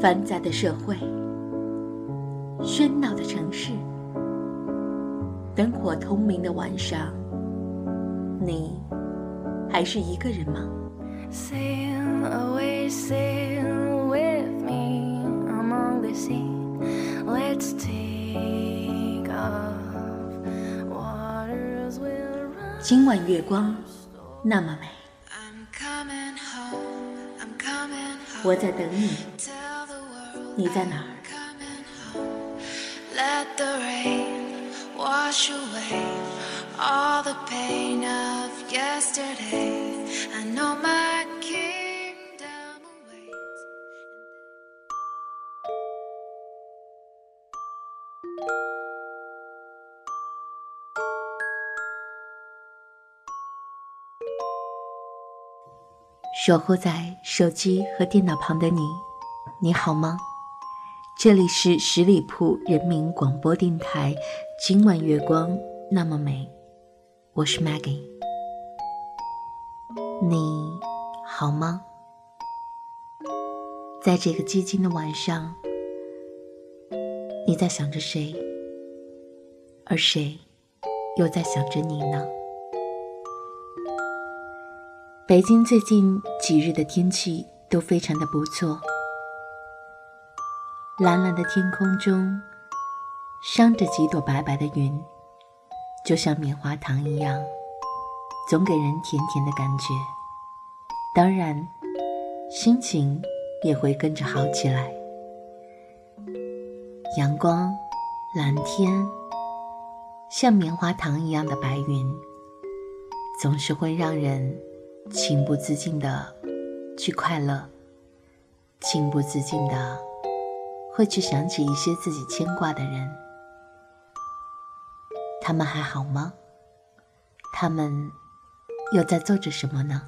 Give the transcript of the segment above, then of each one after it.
繁杂的社会，喧闹的城市，灯火通明的晚上，你还是一个人吗？今晚月光那么美，我在等你，你在哪儿？守候在手机和电脑旁的你，你好吗？这里是十里铺人民广播电台，今晚月光那么美，我是 Maggie，你好吗？在这个寂静的晚上，你在想着谁？而谁又在想着你呢？北京最近几日的天气都非常的不错，蓝蓝的天空中镶着几朵白白的云，就像棉花糖一样，总给人甜甜的感觉。当然，心情也会跟着好起来。阳光、蓝天，像棉花糖一样的白云，总是会让人。情不自禁的去快乐，情不自禁的会去想起一些自己牵挂的人，他们还好吗？他们又在做着什么呢？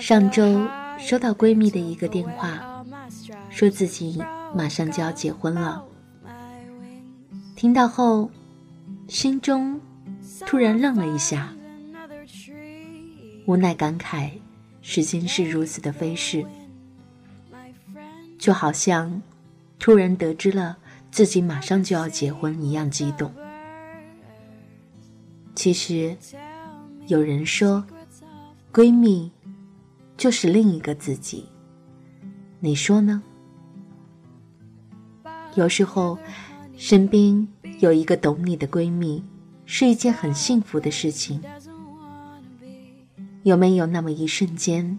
上周收到闺蜜的一个电话，说自己马上就要结婚了。听到后，心中突然愣了一下，无奈感慨：时间是如此的飞逝，就好像。突然得知了自己马上就要结婚一样激动。其实，有人说，闺蜜就是另一个自己。你说呢？有时候，身边有一个懂你的闺蜜，是一件很幸福的事情。有没有那么一瞬间，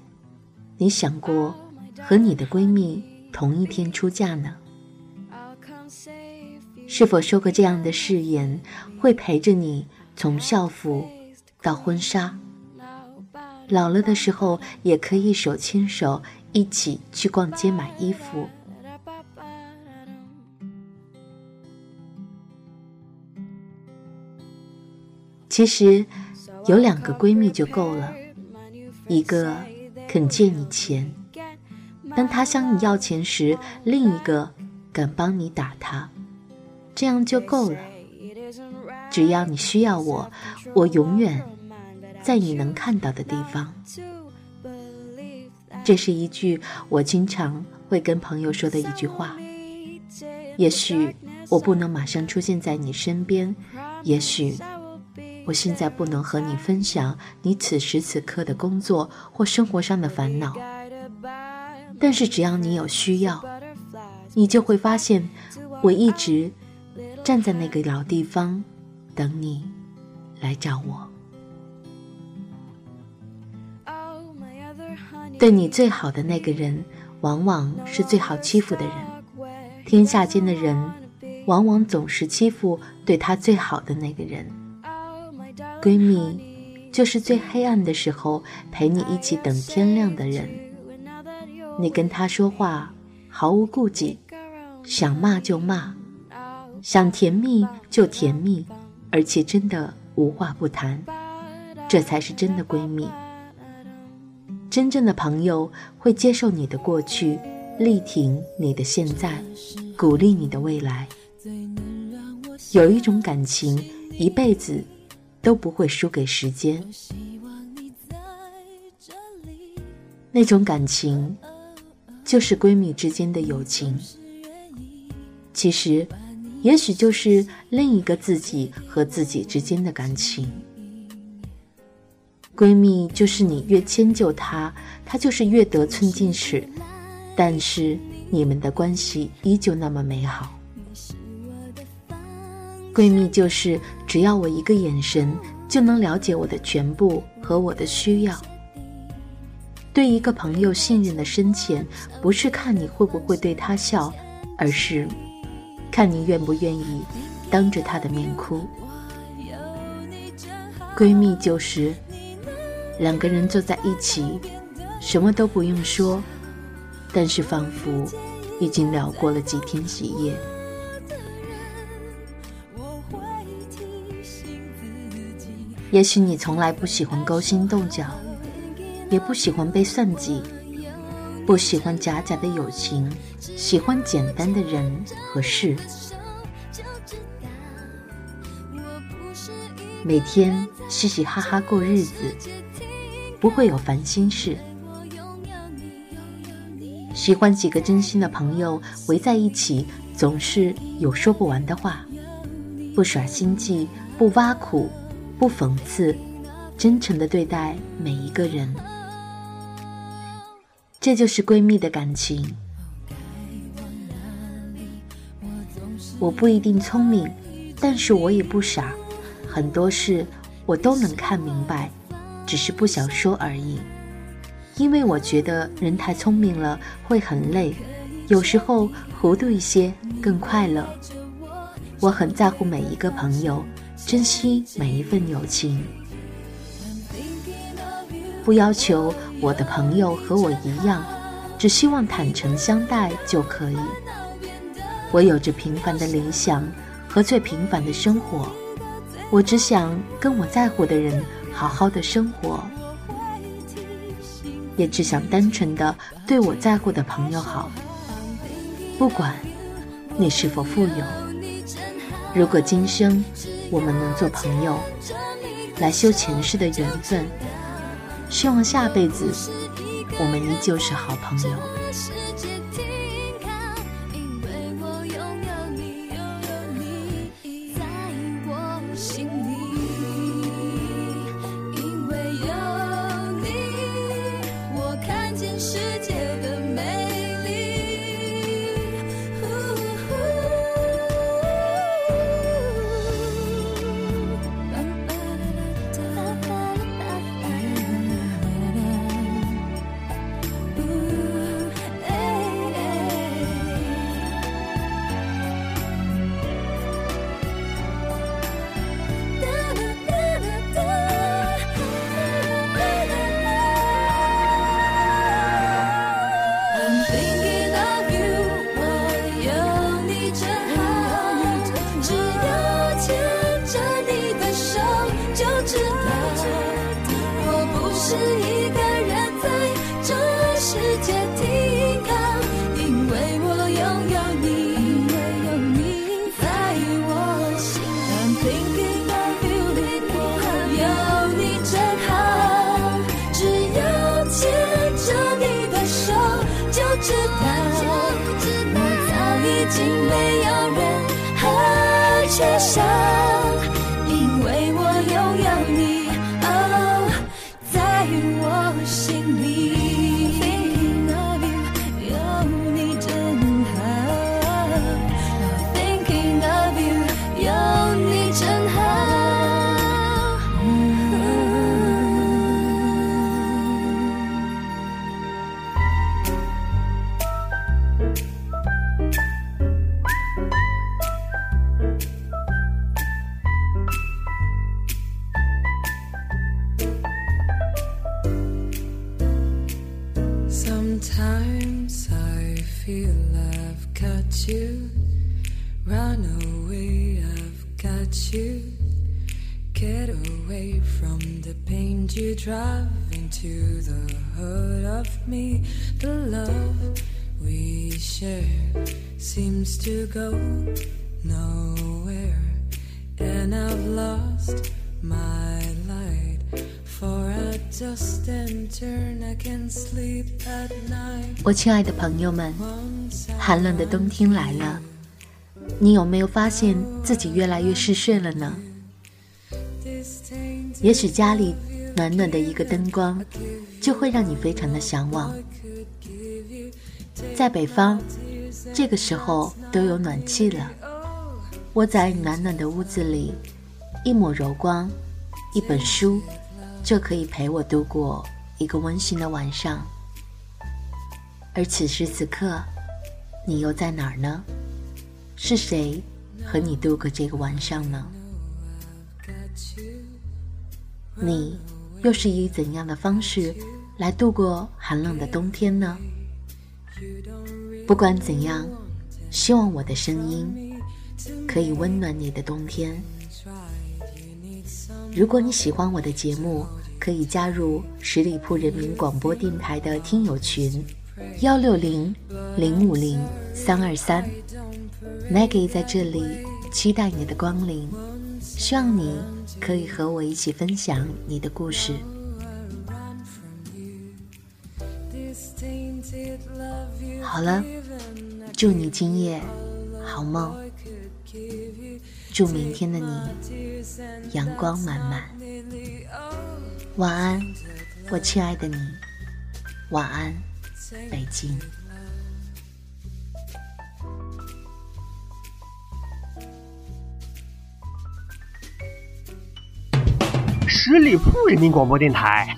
你想过和你的闺蜜同一天出嫁呢？是否说过这样的誓言，会陪着你从校服到婚纱，老了的时候也可以手牵手一起去逛街买衣服？其实有两个闺蜜就够了，一个肯借你钱，当他向你要钱时，另一个敢帮你打他。这样就够了。只要你需要我，我永远在你能看到的地方。这是一句我经常会跟朋友说的一句话。也许我不能马上出现在你身边，也许我现在不能和你分享你此时此刻的工作或生活上的烦恼，但是只要你有需要，你就会发现我一直。站在那个老地方，等你来找我。对你最好的那个人，往往是最好欺负的人。天下间的人，往往总是欺负对他最好的那个人。闺蜜，就是最黑暗的时候陪你一起等天亮的人。你跟他说话毫无顾忌，想骂就骂。想甜蜜就甜蜜，而且真的无话不谈，这才是真的闺蜜。真正的朋友会接受你的过去，力挺你的现在，鼓励你的未来。有一种感情，一辈子都不会输给时间。那种感情，就是闺蜜之间的友情。其实，也许就是另一个自己和自己之间的感情。闺蜜就是你越迁就她，她就是越得寸进尺，但是你们的关系依旧那么美好。闺蜜就是只要我一个眼神，就能了解我的全部和我的需要。对一个朋友信任的深浅，不是看你会不会对他笑，而是看你愿不愿意当着他的面哭。闺蜜就是两个人坐在一起，什么都不用说，但是仿佛已经聊过了几天几夜。也许你从来不喜欢勾心斗角。也不喜欢被算计，不喜欢假假的友情，喜欢简单的人和事。每天嘻嘻哈哈过日子，不会有烦心事。喜欢几个真心的朋友围在一起，总是有说不完的话，不耍心计，不挖苦，不讽刺，真诚的对待每一个人。这就是闺蜜的感情。我不一定聪明，但是我也不傻，很多事我都能看明白，只是不想说而已。因为我觉得人太聪明了会很累，有时候糊涂一些更快乐。我很在乎每一个朋友，珍惜每一份友情。不要求我的朋友和我一样，只希望坦诚相待就可以。我有着平凡的理想和最平凡的生活，我只想跟我在乎的人好好的生活，也只想单纯的对我在乎的朋友好。不管你是否富有，如果今生我们能做朋友，来修前世的缘分。希望下辈子，我们依旧是好朋友。心没有任何缺陷。You, run away, I've got you. get away from the pain you drive into the hurt of me. The love we share seems to go nowhere, and I've lost my light. For 我亲爱的朋友们，寒冷的冬天来了，你有没有发现自己越来越嗜睡了呢？也许家里暖暖的一个灯光，就会让你非常的向往。在北方，这个时候都有暖气了，窝在暖暖的屋子里，一抹柔光，一本书，就可以陪我度过一个温馨的晚上。而此时此刻，你又在哪儿呢？是谁和你度过这个晚上呢？你又是以怎样的方式来度过寒冷的冬天呢？不管怎样，希望我的声音可以温暖你的冬天。如果你喜欢我的节目，可以加入十里铺人民广播电台的听友群：幺六零零五零三二三。Maggie 在这里期待你的光临，希望你。可以和我一起分享你的故事。好了，祝你今夜好梦，祝明天的你阳光满满。晚安，我亲爱的你。晚安，北京。十里铺人民广播电台，